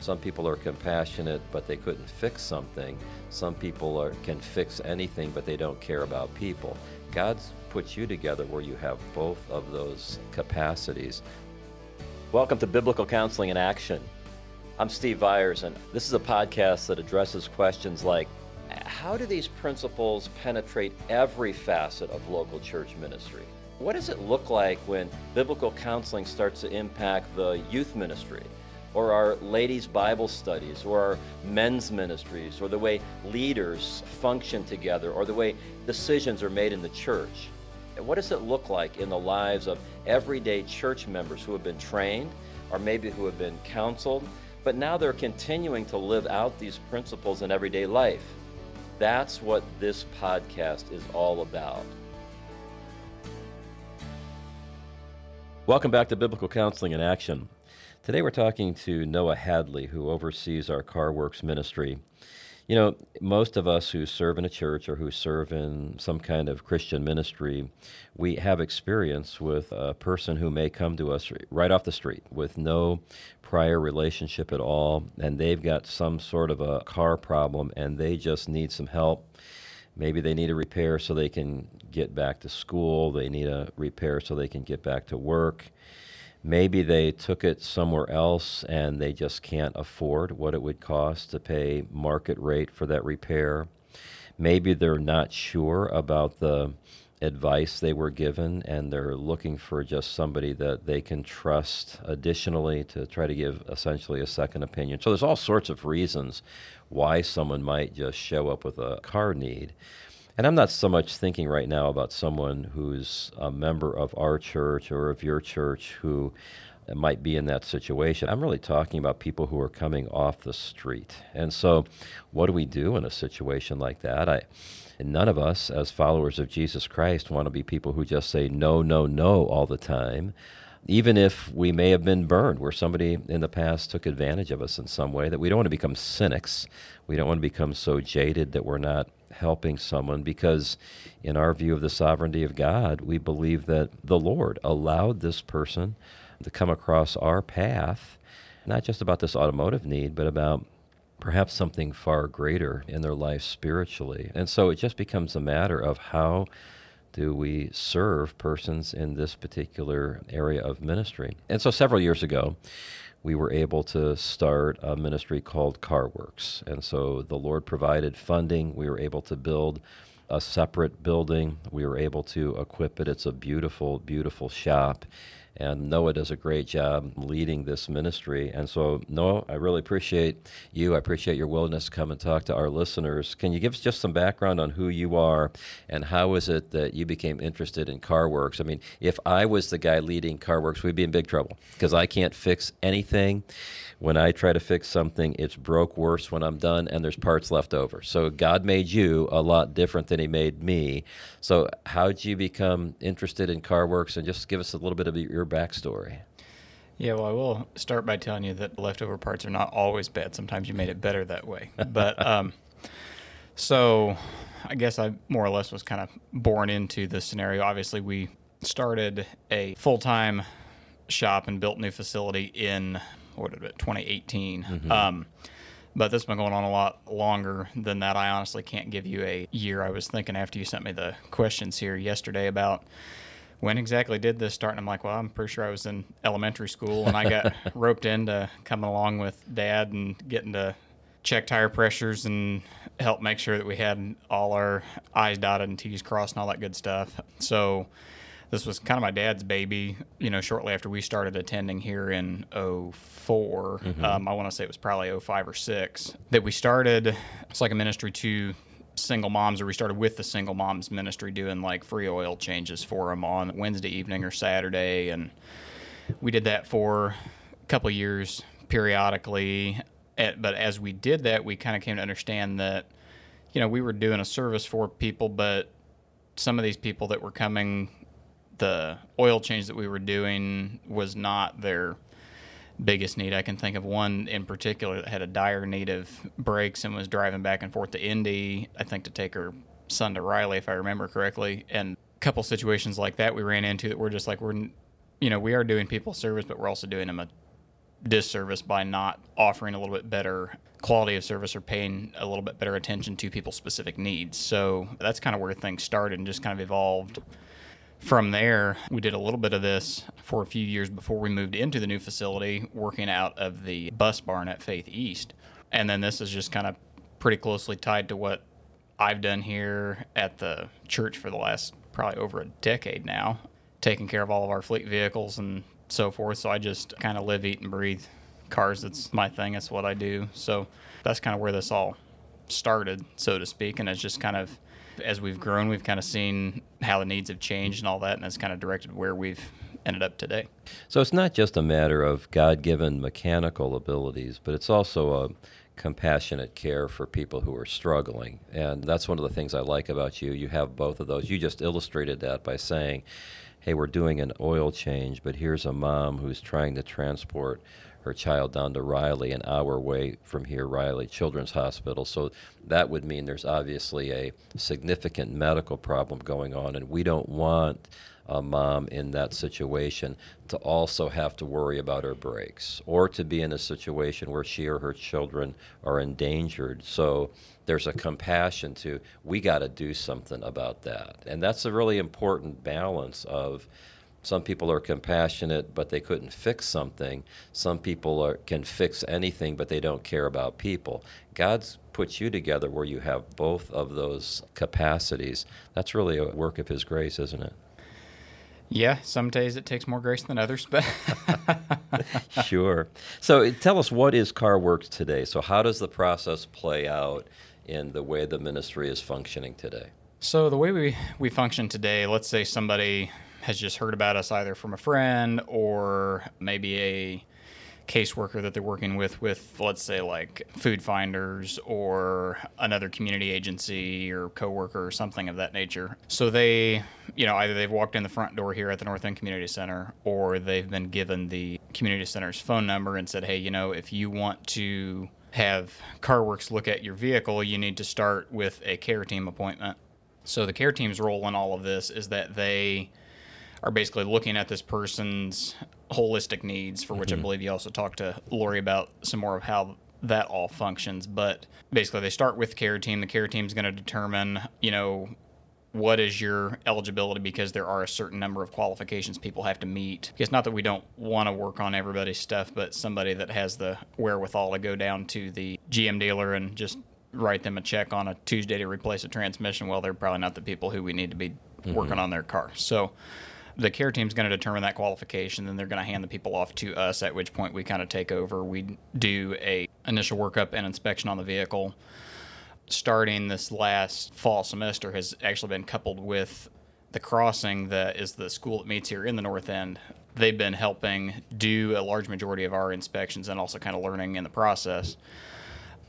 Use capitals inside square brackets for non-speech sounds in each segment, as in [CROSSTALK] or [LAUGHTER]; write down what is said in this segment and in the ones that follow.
Some people are compassionate, but they couldn't fix something. Some people are, can fix anything, but they don't care about people. God's put you together where you have both of those capacities. Welcome to Biblical Counseling in Action. I'm Steve Viars, and this is a podcast that addresses questions like how do these principles penetrate every facet of local church ministry? What does it look like when biblical counseling starts to impact the youth ministry? Or our ladies' Bible studies, or our men's ministries, or the way leaders function together, or the way decisions are made in the church. What does it look like in the lives of everyday church members who have been trained, or maybe who have been counseled, but now they're continuing to live out these principles in everyday life? That's what this podcast is all about. Welcome back to Biblical Counseling in Action. Today we're talking to Noah Hadley, who oversees our Car Works ministry. You know, most of us who serve in a church or who serve in some kind of Christian ministry, we have experience with a person who may come to us right off the street with no prior relationship at all, and they've got some sort of a car problem and they just need some help. Maybe they need a repair so they can get back to school, they need a repair so they can get back to work Maybe they took it somewhere else and they just can't afford what it would cost to pay market rate for that repair. Maybe they're not sure about the advice they were given and they're looking for just somebody that they can trust additionally to try to give essentially a second opinion. So there's all sorts of reasons why someone might just show up with a car need. And I'm not so much thinking right now about someone who's a member of our church or of your church who might be in that situation. I'm really talking about people who are coming off the street. And so, what do we do in a situation like that? I, none of us, as followers of Jesus Christ, want to be people who just say no, no, no all the time. Even if we may have been burned, where somebody in the past took advantage of us in some way, that we don't want to become cynics. We don't want to become so jaded that we're not helping someone because, in our view of the sovereignty of God, we believe that the Lord allowed this person to come across our path, not just about this automotive need, but about perhaps something far greater in their life spiritually. And so it just becomes a matter of how do we serve persons in this particular area of ministry. And so several years ago, we were able to start a ministry called Car Works. And so the Lord provided funding. We were able to build a separate building. We were able to equip it. It's a beautiful, beautiful shop. And Noah does a great job leading this ministry. And so, Noah, I really appreciate you. I appreciate your willingness to come and talk to our listeners. Can you give us just some background on who you are and how is it that you became interested in car works? I mean, if I was the guy leading car works, we'd be in big trouble because I can't fix anything. When I try to fix something, it's broke worse when I'm done and there's parts left over. So God made you a lot different than He made me. So, how did you become interested in car works? And just give us a little bit of your your backstory. Yeah, well, I will start by telling you that leftover parts are not always bad. Sometimes you made it better that way. [LAUGHS] But um, so I guess I more or less was kind of born into the scenario. Obviously, we started a full time shop and built new facility in what did it 2018. Mm-hmm. Um, but this has been going on a lot longer than that. I honestly can't give you a year. I was thinking after you sent me the questions here yesterday about when exactly did this start? And I'm like, well, I'm pretty sure I was in elementary school and I got [LAUGHS] roped into coming along with dad and getting to check tire pressures and help make sure that we had all our I's dotted and T's crossed and all that good stuff. So this was kind of my dad's baby, you know, shortly after we started attending here in 4 mm-hmm. um, I want to say it was probably 05 or 6 that we started. It's like a ministry to single moms, or we started with the single moms ministry doing like free oil changes for them on Wednesday evening or Saturday, and we did that for a couple years periodically. Eh, but as we did that, we kind of came to understand that you know we were doing a service for people, but some of these people that were coming, the oil change that we were doing was not their biggest need. I can think of one in particular that had a dire need of brakes and was driving back and forth to Indy, I think to take her son to Riley, if I remember correctly. And a couple situations like that we ran into that we're just like, we're, you know, we are doing people service, but we're also doing them a disservice by not offering a little bit better quality of service or paying a little bit better attention to people's specific needs. So that's kind of where things started and just kind of evolved. From there, we did a little bit of this for a few years before we moved into the new facility, working out of the bus barn at Faith East. And then this is just kind of pretty closely tied to what I've done here at the church for the last probably over a decade now, taking care of all of our fleet vehicles and so forth. So I just kind of live, eat, and breathe cars. That's my thing. That's what I do. So that's kind of where this all started, so to speak. And it's just kind of, as we've grown, we've kind of seen how the needs have changed and all that. And it's kind of directed where we've ended up today. So it's not just a matter of God given mechanical abilities, but it's also a compassionate care for people who are struggling. And that's one of the things I like about you. You have both of those. You just illustrated that by saying, hey, we're doing an oil change, but here's a mom who's trying to transport her child down to Riley, an hour away from here, Riley Children's Hospital. So that would mean there's obviously a significant medical problem going on, and we don't want a mom in that situation to also have to worry about her brakes or to be in a situation where she or her children are endangered. So there's a compassion to, we got to do something about that. And that's a really important balance of some people are compassionate, but they couldn't fix something. Some people are, can fix anything, but they don't care about people. God's put you together where you have both of those capacities. That's really a work of His grace, isn't it? Yeah, some days it takes more grace than others, but [LAUGHS] sure. So tell us what is CarWorks today? So how does the process play out in the way the ministry is functioning today? So the way we, we function today, let's say somebody has just heard about us either from a friend or maybe a caseworker that they're working with with let's say like food finders or another community agency or coworker or something of that nature. So they you know either they've walked in the front door here at the north end community center or they've been given the community center's phone number and said hey you know if you want to have carworks look at your vehicle you need to start with a care team appointment. So the care team's role in all of this is that they are basically looking at this person's holistic needs, for which mm-hmm. I believe you also talked to Lori about some more of how that all functions. But basically, they start with the care team. The care team is going to determine, you know, what is your eligibility because there are a certain number of qualifications people have to meet. It's not that we don't want to work on everybody's stuff, but somebody that has the wherewithal to go down to the GM dealer and just write them a check on a Tuesday to replace a transmission, well, they're probably not the people who we need to be mm-hmm. working on their car. So the care team's going to determine that qualification then they're going to hand the people off to us at which point we kind of take over. We do a initial workup and inspection on the vehicle. Starting this last fall semester has actually been coupled with the crossing that is the school that meets here in the north end. They've been helping do a large majority of our inspections and also kind of learning in the process.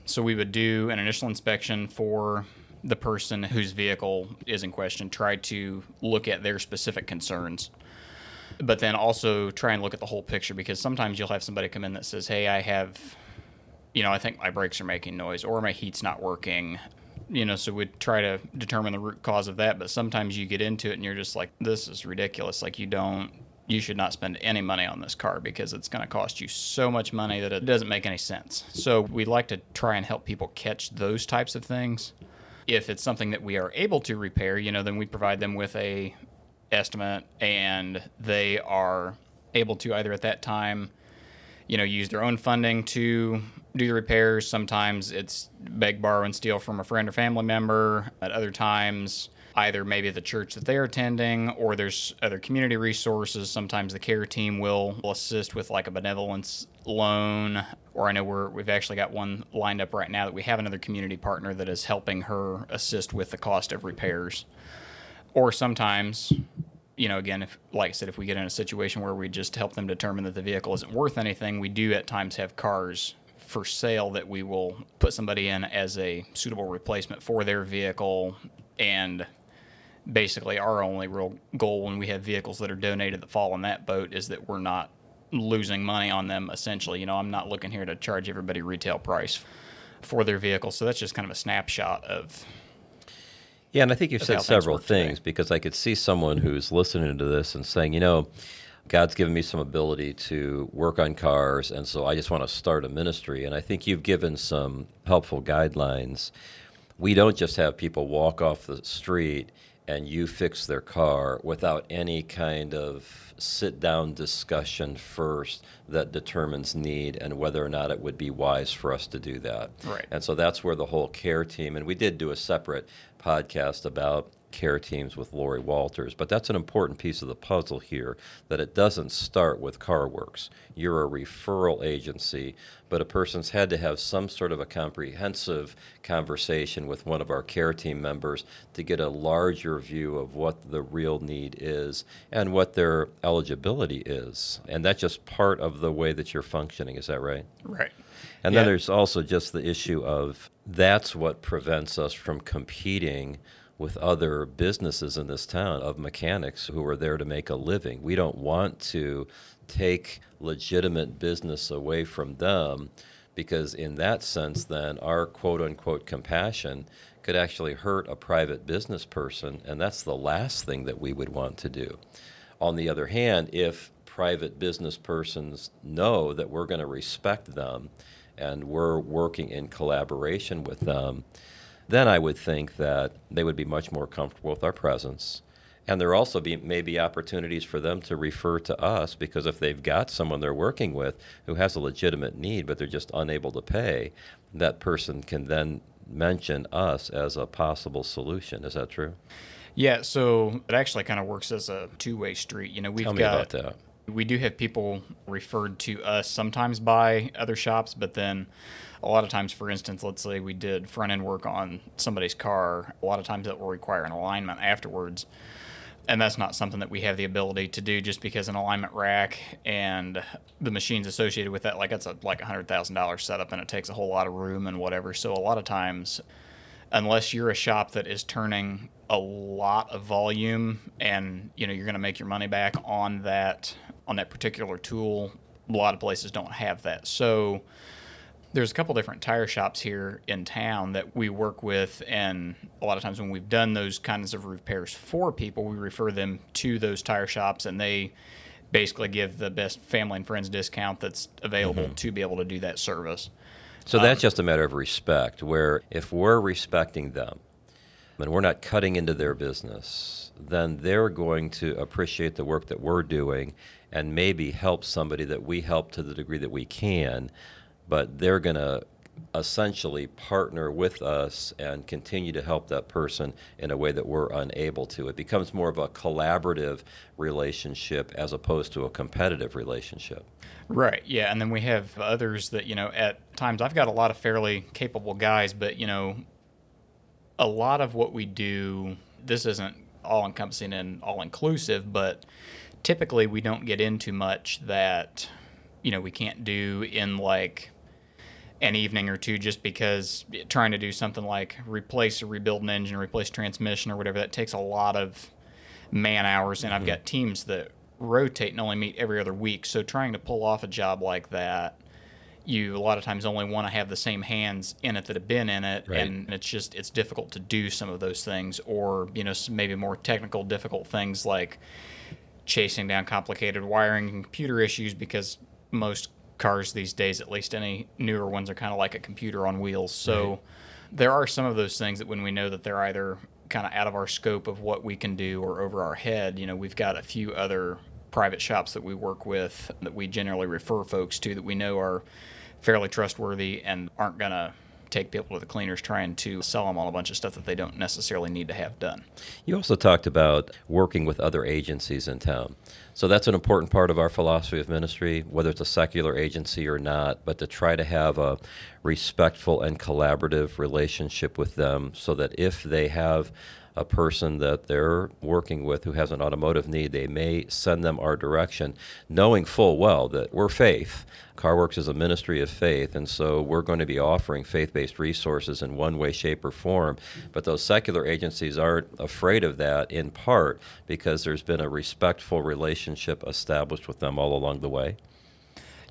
So we would do an initial inspection for the person whose vehicle is in question, try to look at their specific concerns. But then also try and look at the whole picture because sometimes you'll have somebody come in that says, Hey, I have, you know, I think my brakes are making noise or my heat's not working. You know, so we try to determine the root cause of that. But sometimes you get into it and you're just like, This is ridiculous. Like, you don't, you should not spend any money on this car because it's going to cost you so much money that it doesn't make any sense. So we like to try and help people catch those types of things if it's something that we are able to repair, you know, then we provide them with a estimate and they are able to either at that time, you know, use their own funding to do the repairs. Sometimes it's beg, borrow, and steal from a friend or family member. At other times, either maybe the church that they're attending or there's other community resources. Sometimes the care team will, will assist with like a benevolence loan, or I know we're, we've actually got one lined up right now that we have another community partner that is helping her assist with the cost of repairs. Or sometimes, you know, again, if like I said, if we get in a situation where we just help them determine that the vehicle isn't worth anything, we do at times have cars for sale that we will put somebody in as a suitable replacement for their vehicle and basically our only real goal when we have vehicles that are donated that fall in that boat is that we're not losing money on them essentially you know i'm not looking here to charge everybody retail price for their vehicle so that's just kind of a snapshot of yeah and i think you've said several things today. because i could see someone who's listening to this and saying you know God's given me some ability to work on cars, and so I just want to start a ministry. And I think you've given some helpful guidelines. We don't just have people walk off the street and you fix their car without any kind of sit down discussion first that determines need and whether or not it would be wise for us to do that. Right. And so that's where the whole care team, and we did do a separate podcast about care teams with Lori Walters. But that's an important piece of the puzzle here that it doesn't start with CarWorks. You're a referral agency, but a person's had to have some sort of a comprehensive conversation with one of our care team members to get a larger view of what the real need is and what their eligibility is. And that's just part of the way that you're functioning. Is that right? Right. And Yeah. then there's also just the issue of that's what prevents us from competing with other businesses in this town of mechanics who are there to make a living. We don't want to take legitimate business away from them because, in that sense, then our quote unquote compassion could actually hurt a private business person, and that's the last thing that we would want to do. On the other hand, if private business persons know that we're going to respect them and we're working in collaboration with them, then I would think that they would be much more comfortable with our presence. And there also be maybe opportunities for them to refer to us because if they've got someone they're working with who has a legitimate need but they're just unable to pay, that person can then mention us as a possible solution. Is that true? Yeah, so it actually kind of works as a two-way street. You know, we've Tell me got about that. We do have people referred to us sometimes by other shops, but then a lot of times, for instance, let's say we did front end work on somebody's car, a lot of times that will require an alignment afterwards. And that's not something that we have the ability to do just because an alignment rack and the machines associated with that, like that's a like a hundred thousand dollar setup and it takes a whole lot of room and whatever. So a lot of times unless you're a shop that is turning a lot of volume and you know you're going to make your money back on that on that particular tool a lot of places don't have that. So there's a couple different tire shops here in town that we work with and a lot of times when we've done those kinds of repairs for people we refer them to those tire shops and they basically give the best family and friends discount that's available mm-hmm. to be able to do that service. So that's um, just a matter of respect, where if we're respecting them and we're not cutting into their business, then they're going to appreciate the work that we're doing and maybe help somebody that we help to the degree that we can, but they're going to essentially partner with us and continue to help that person in a way that we're unable to. It becomes more of a collaborative relationship as opposed to a competitive relationship. Right. Yeah. And then we have others that, you know, at times I've got a lot of fairly capable guys, but, you know, a lot of what we do, this isn't all encompassing and all inclusive, but typically we don't get into much that, you know, we can't do in like an evening or two just because trying to do something like replace or rebuild an engine, replace transmission or whatever, that takes a lot of man hours. And I've mm-hmm. got teams that rotate and only meet every other week. So trying to pull off a job like that, you a lot of times only want to have the same hands in it that have been in it, Right. and it's just it's difficult to do some of those things, or you know maybe more technical, difficult things like chasing down complicated wiring and computer issues because most cars these days, at least any newer ones, are kind of like a computer on wheels. So there are some of those things that when we know that they're either kind of out of our scope of what we can do or over our head, you know, we've got a few other private shops that we work with that we generally refer folks to that we know are fairly trustworthy and aren't going to take people to the cleaners trying to sell them on a bunch of stuff that they don't necessarily need to have done. You also talked about working with other agencies in town. So that's an important part of our philosophy of ministry, whether it's a secular agency or not, but to try to have a respectful and collaborative relationship with them so that if they have a person that they're working with who has an automotive need, they may send them our direction, knowing full well that we're faith. CarWorks is a ministry of faith, and so we're going to be offering faith based resources in one way, shape, or form. But those secular agencies aren't afraid of that in part because there's been a respectful relationship established with them all along the way.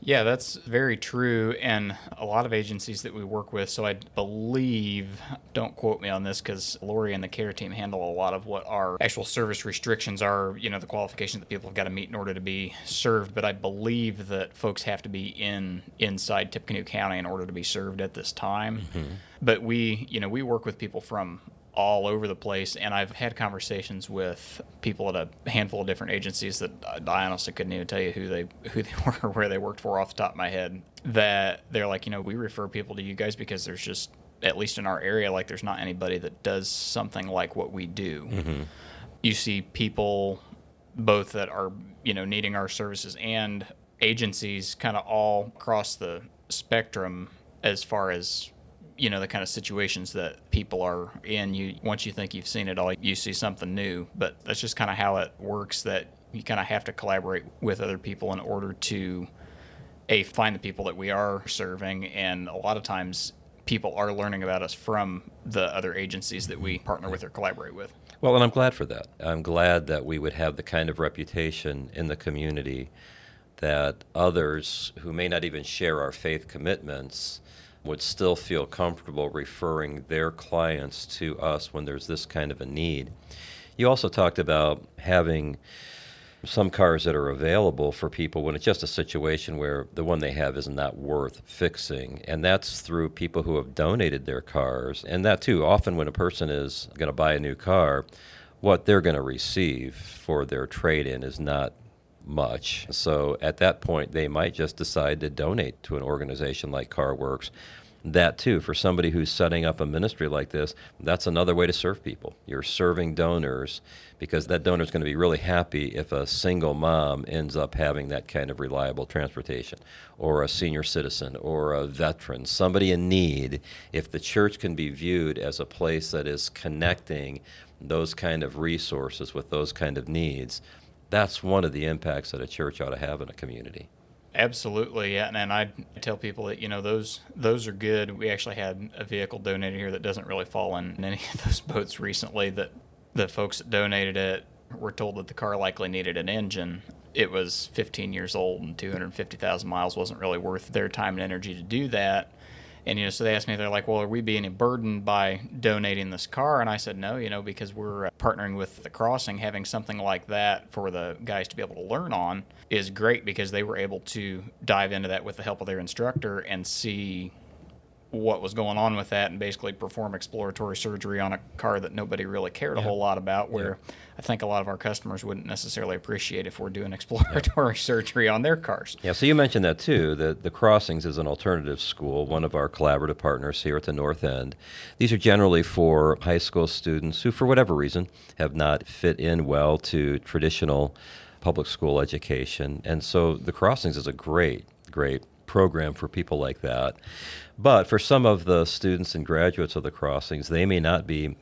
Yeah, that's very true. And a lot of agencies that we work with, so I believe, don't quote me on this because Lori and the care team handle a lot of what our actual service restrictions are, you know, the qualifications that people have got to meet in order to be served. But I believe that folks have to be in inside Tippecanoe County in order to be served at this time. Mm-hmm. But we, you know, we work with people from all over the place. And I've had conversations with people at a handful of different agencies that I honestly couldn't even tell you who they who they [LAUGHS] were or where they worked for off the top of my head. That they're like, you know, we refer people to you guys because there's just at least in our area, like there's not anybody that does something like what we do. Mm-hmm. You see people both that are you know needing our services and agencies kind of all across the spectrum as far as you know the kind of situations that people are in you once you think you've seen it all you see something new. But that's just kind of how it works that you kind of have to collaborate with other people in order to a find the people that we are serving and a lot of times people are learning about us from the other agencies that we partner with or collaborate with. Well and i'm glad for that. I'm glad that we would have the kind of reputation in the community that others who may not even share our faith commitments would still feel comfortable referring their clients to us when there's this kind of a need. You also talked about having some cars that are available for people when it's just a situation where the one they have is not worth fixing. And that's through people who have donated their cars. And that, too, often when a person is going to buy a new car, what they're going to receive for their trade in is not much. So at that point, they might just decide to donate to an organization like CarWorks. That too, for somebody who's setting up a ministry like this, that's another way to serve people. You're serving donors because that donor is going to be really happy if a single mom ends up having that kind of reliable transportation, or a senior citizen, or a veteran, somebody in need. If the church can be viewed as a place that is connecting those kind of resources with those kind of needs, that's one of the impacts that a church ought to have in a community. Absolutely, and, and I tell people that you know those those are good. We actually had a vehicle donated here that doesn't really fall in [LAUGHS] any of those boats recently. That the folks that donated it were told that the car likely needed an engine. It was 15 years old and 250,000 miles wasn't really worth their time and energy to do that. And you know, so they asked me, they're like, "Well, are we being burdened by donating this car?" And I said, "No, you know, because we're uh, partnering with the Crossing, having something like that for the guys to be able to learn on is great because they were able to dive into that with the help of their instructor and see what was going on with that and basically perform exploratory surgery on a car that nobody really cared a whole lot about where. I think a lot of our customers wouldn't necessarily appreciate if we're doing exploratory [LAUGHS] surgery on their cars. Yeah, so you mentioned that too. The the Crossings is an alternative school, one of our collaborative partners here at the North End. These are generally for high school students who for whatever reason have not fit in well to traditional public school education. And so the Crossings is a great great program for people like that. But for some of the students and graduates of the crossings, they may not be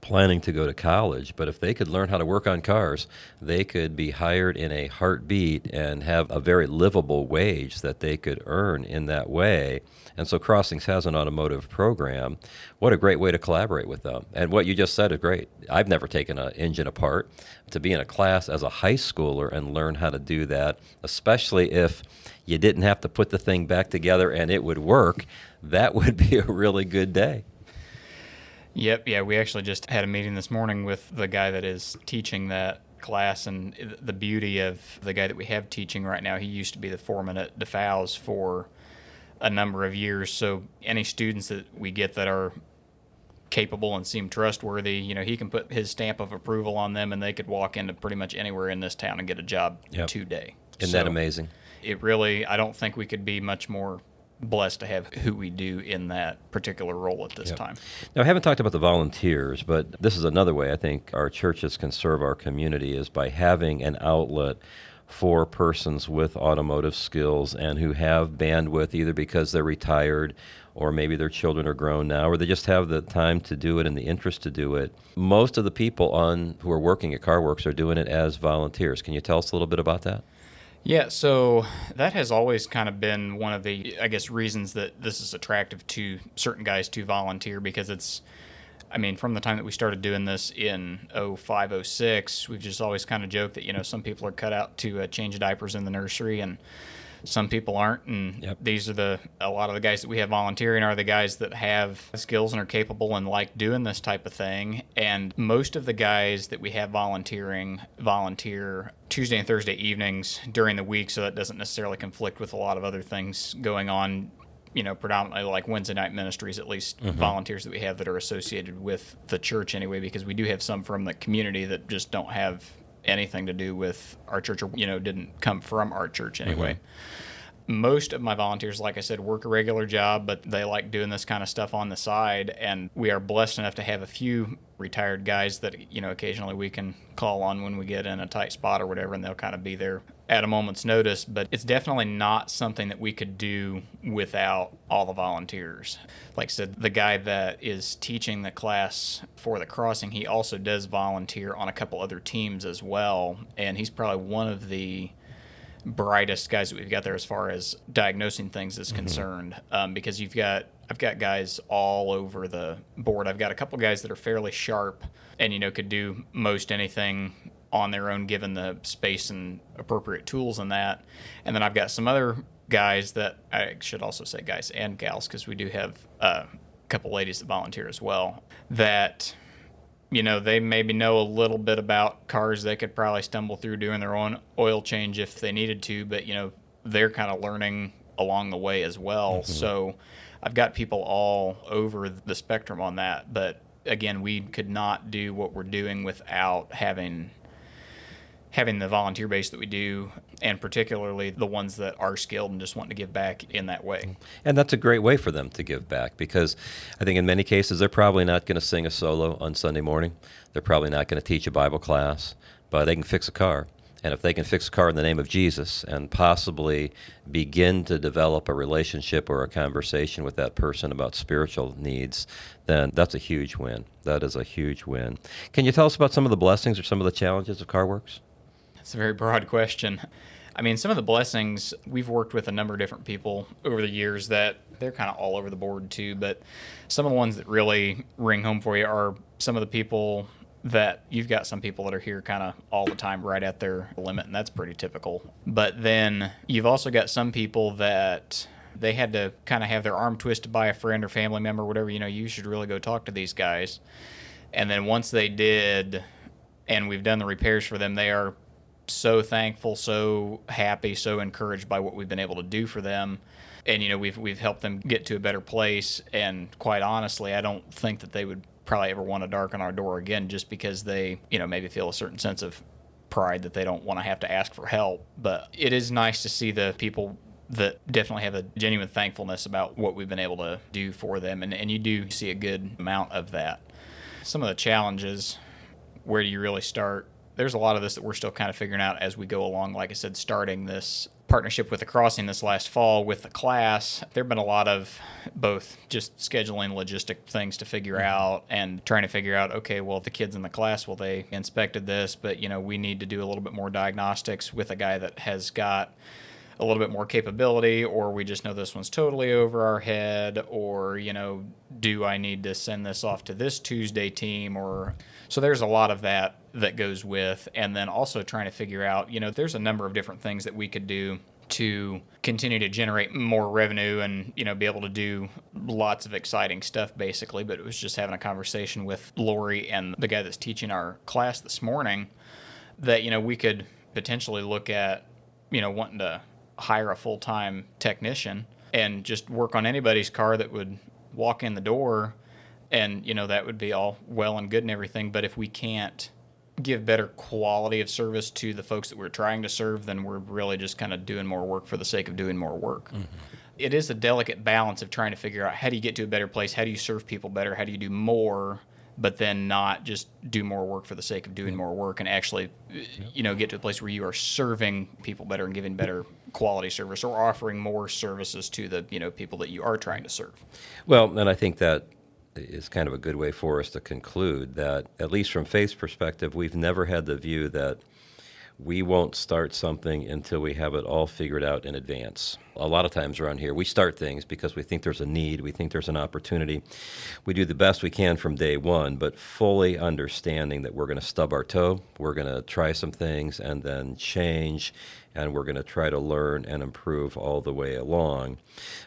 planning to go to college, but if they could learn how to work on cars, they could be hired in a heartbeat and have a very livable wage that they could earn in that way. And so Crossings has an automotive program. What a great way to collaborate with them. And what you just said is great. I've never taken an engine apart. To be in a class as a high schooler and learn how to do that, especially if you didn't have to put the thing back together and it would work, that [LAUGHS] would be a really good day. Yep, yeah, we actually just had a meeting this morning with the guy that is teaching that class and the beauty of the guy that we have teaching right now. He used to be the foreman at DeFouw's for a number of years. So any students that we get that are capable and seem trustworthy, you know, he can put his stamp of approval on them and they could walk into pretty much anywhere in this town and get a job yep. today. Isn't so, that amazing? it really, I don't think we could be much more blessed to have who we do in that particular role at this yep. time. Now, I haven't talked about the volunteers, but this is another way I think our churches can serve our community is by having an outlet for persons with automotive skills and who have bandwidth either because they're retired or maybe their children are grown now or they just have the time to do it and the interest to do it. Most of the people on who are working at CarWorks are doing it as volunteers. Can you tell us a little bit about that? Yeah, so that has always kind of been one of the, I guess, reasons that this is attractive to certain guys to volunteer because it's, I mean, from the time that we started doing this in 05, 06, we've just always kind of joked that, you know, some people are cut out to uh, change diapers in the nursery and some people aren't and Yep. these are the a lot of the guys that we have volunteering are the guys that have skills and are capable and like doing this type of thing and most of the guys that we have volunteering volunteer tuesday and thursday evenings during the week so that doesn't necessarily conflict with a lot of other things going on you know predominantly like wednesday night ministries at least mm-hmm. volunteers that we have that are associated with the church anyway because we do have some from the community that just don't have anything to do with our church or you know didn't come from our church anyway mm-hmm. Most of my volunteers, like I said, work a regular job, but they like doing this kind of stuff on the side. And we are blessed enough to have a few retired guys that, you know, occasionally we can call on when we get in a tight spot or whatever, and they'll kind of be there at a moment's notice. But it's definitely not something that we could do without all the volunteers. Like I said, the guy that is teaching the class for the crossing, he also does volunteer on a couple other teams as well. And he's probably one of the brightest guys that we've got there as far as diagnosing things is concerned um, because you've got I've got guys all over the board. I've got a couple guys that are fairly sharp and you know could do most anything on their own given the space and appropriate tools and that. And then I've got some other guys that I should also say guys and gals because we do have uh, a couple ladies that volunteer as well that you know, they maybe know a little bit about cars. They could probably stumble through doing their own oil change if they needed to, but you know, they're kind of learning along the way as well. Mm-hmm. So I've got people all over the spectrum on that. But again, we could not do what we're doing without having having the volunteer base that we do and particularly the ones that are skilled and just want to give back in that way. And that's a great way for them to give back because I think in many cases they're probably not going to sing a solo on Sunday morning. They're probably not going to teach a Bible class, but they can fix a car. And if they can fix a car in the name of Jesus and possibly begin to develop a relationship or a conversation with that person about spiritual needs, then that's a huge win. That is a huge win. Can you tell us about some of the blessings or some of the challenges of CarWorks? It's a very broad question. I mean, some of the blessings, we've worked with a number of different people over the years that they're kind of all over the board too, but some of the ones that really ring home for you are some of the people that you've got some people that are here kind of all the time right at their limit, and that's pretty typical. But then you've also got some people that they had to kind of have their arm twisted by a friend or family member, or whatever, you know, you should really go talk to these guys. And then once they did, and we've done the repairs for them, they are so thankful, so happy, so encouraged by what we've been able to do for them. And you know, we've we've helped them get to a better place. And quite honestly, I don't think that they would probably ever want to darken our door again, just because they, you know, maybe feel a certain sense of pride that they don't want to have to ask for help. But it is nice to see the people that definitely have a genuine thankfulness about what we've been able to do for them, and and you do see a good amount of that. Some of the challenges, where do you really start? There's a lot of this that we're still kind of figuring out as we go along. Like I said, starting this partnership with the crossing this last fall with the class, there have been a lot of both just scheduling logistic things to figure mm-hmm. out and trying to figure out, okay, well, the kids in the class, well, they inspected this, but, you know, we need to do a little bit more diagnostics with a guy that has got a little bit more capability or we just know this one's totally over our head or you know do i need to send this off to this tuesday team or so there's a lot of that that goes with and then also trying to figure out you know there's a number of different things that we could do to continue to generate more revenue and you know be able to do lots of exciting stuff basically. But it was just having a conversation with lori and the guy that's teaching our class this morning that you know we could potentially look at you know wanting to hire a full time technician and just work on anybody's car that would walk in the door and you know that would be all well and good and everything but if we can't give better quality of service to the folks that we're trying to serve then we're really just kind of doing more work for the sake of doing more work. Mm-hmm. It is a delicate balance of trying to figure out how do you get to a better place how do you serve people better how do you do more but then not just do more work for the sake of doing more work and actually you know get to a place where you are serving people better and giving better quality service or offering more services to the you know people that you are trying to serve. Well, and I think that is kind of a good way for us to conclude that, at least from Faith's perspective, we've never had the view that we won't start something until we have it all figured out in advance. A lot of times around here, we start things because we think there's a need, we think there's an opportunity. We do the best we can from day one, but fully understanding that we're going to stub our toe, we're going to try some things and then change and we're going to try to learn and improve all the way along.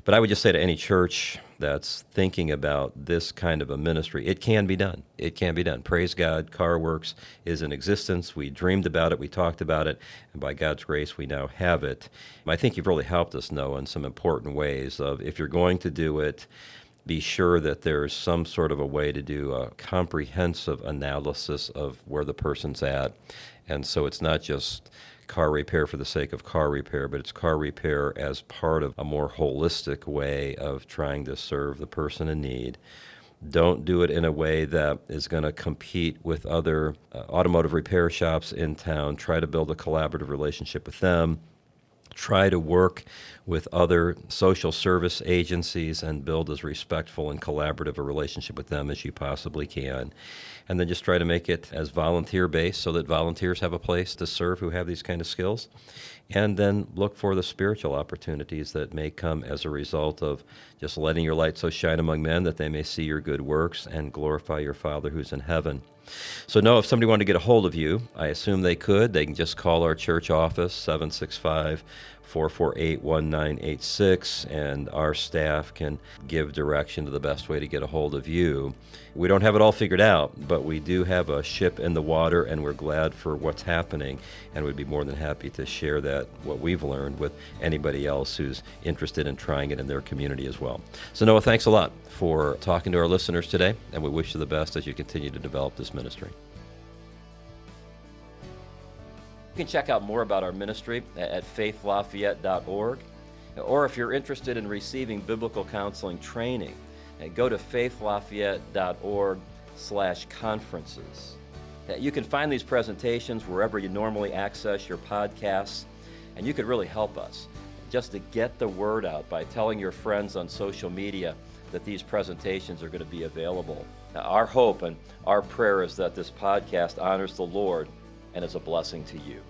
But I would just say to any church that's thinking about this kind of a ministry, it can be done. It can be done. Praise God, CarWorks is in existence. We dreamed about it, we talked about it, and by God's grace, we now have it. I think you've really helped us know in some important ways of if you're going to do it, be sure that there's some sort of a way to do a comprehensive analysis of where the person's at. And so it's not just car repair for the sake of car repair, but it's car repair as part of a more holistic way of trying to serve the person in need. Don't do it in a way that is going to compete with other uh, automotive repair shops in town. Try to build a collaborative relationship with them try to work with other social service agencies and build as respectful and collaborative a relationship with them as you possibly can. And then just try to make it as volunteer based so that volunteers have a place to serve who have these kind of skills. And then look for the spiritual opportunities that may come as a result of just letting your light so shine among men that they may see your good works and glorify your Father who's in heaven. So, Noah, if somebody wanted to get a hold of you, I assume they could. They can just call our church office, 765 448 1986, and our staff can give direction to the best way to get a hold of you. We don't have it all figured out, but we do have a ship in the water, and we're glad for what's happening, and we'd be more than happy to share that, what we've learned, with anybody else who's interested in trying it in their community as well. So, Noah, thanks a lot for talking to our listeners today, and we wish you the best as you continue to develop this ministry. You can check out more about our ministry at faithlafayette.org. Or if you're interested in receiving biblical counseling training, uh, go to faithlafayette.org slash conferences. Uh, you can find these presentations wherever you normally access your podcasts, and you could really help us just to get the word out by telling your friends on social media that these presentations are going to be available. Our hope and our prayer is that this podcast honors the Lord and is a blessing to you.